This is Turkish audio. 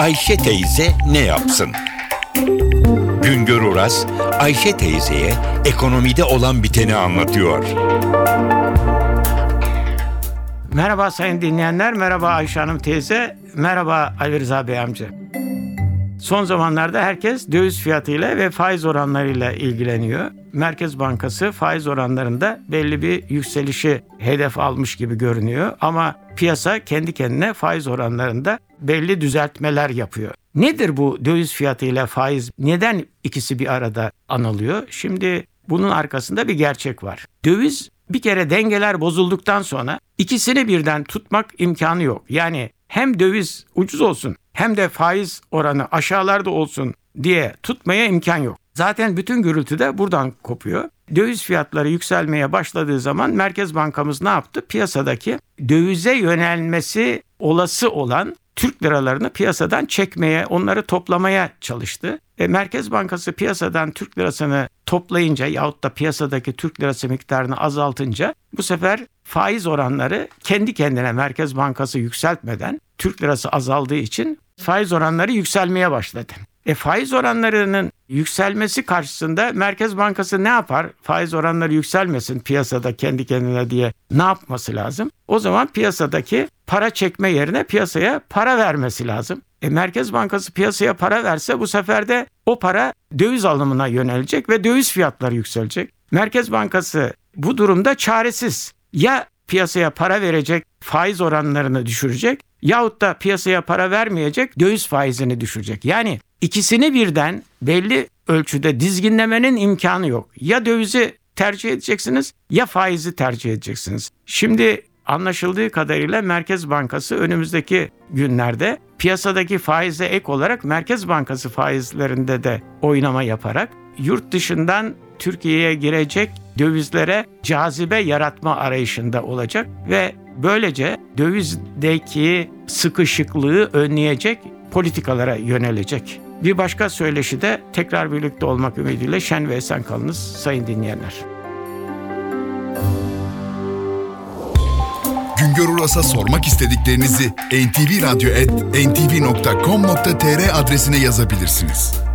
Ayşe teyze ne yapsın? Güngör Oras, Ayşe teyzeye ekonomide olan biteni anlatıyor. Merhaba sayın dinleyenler, merhaba Ayşe Hanım teyze, merhaba Ali Rıza Bey amca. Son zamanlarda herkes döviz fiyatıyla ve faiz oranlarıyla ilgileniyor. Merkez Bankası faiz oranlarında belli bir yükselişi hedef almış gibi görünüyor ama piyasa kendi kendine faiz oranlarında belli düzeltmeler yapıyor. Nedir bu döviz fiyatıyla faiz? Neden ikisi bir arada anılıyor? Şimdi bunun arkasında bir gerçek var. Döviz bir kere dengeler bozulduktan sonra ikisini birden tutmak imkanı yok. Yani hem döviz ucuz olsun hem de faiz oranı aşağılarda olsun diye tutmaya imkan yok. Zaten bütün gürültü de buradan kopuyor. Döviz fiyatları yükselmeye başladığı zaman Merkez Bankamız ne yaptı? Piyasadaki dövize yönelmesi olası olan Türk liralarını piyasadan çekmeye, onları toplamaya çalıştı. E, Merkez Bankası piyasadan Türk lirasını toplayınca yahut da piyasadaki Türk lirası miktarını azaltınca bu sefer faiz oranları kendi kendine Merkez Bankası yükseltmeden Türk lirası azaldığı için faiz oranları yükselmeye başladı. E faiz oranlarının yükselmesi karşısında Merkez Bankası ne yapar? Faiz oranları yükselmesin piyasada kendi kendine diye ne yapması lazım? O zaman piyasadaki para çekme yerine piyasaya para vermesi lazım. E Merkez Bankası piyasaya para verse bu sefer de o para döviz alımına yönelecek ve döviz fiyatları yükselecek. Merkez Bankası bu durumda çaresiz. Ya piyasaya para verecek, faiz oranlarını düşürecek yahut da piyasaya para vermeyecek, döviz faizini düşürecek. Yani ikisini birden belli ölçüde dizginlemenin imkanı yok. Ya dövizi tercih edeceksiniz ya faizi tercih edeceksiniz. Şimdi anlaşıldığı kadarıyla Merkez Bankası önümüzdeki günlerde piyasadaki faize ek olarak Merkez Bankası faizlerinde de oynama yaparak yurt dışından Türkiye'ye girecek dövizlere cazibe yaratma arayışında olacak ve böylece dövizdeki sıkışıklığı önleyecek politikalara yönelecek. Bir başka söyleşi de tekrar birlikte olmak ümidiyle şen ve esen kalınız sayın dinleyenler. Güngör Uras'a sormak istediklerinizi ntvradio.com.tr adresine yazabilirsiniz.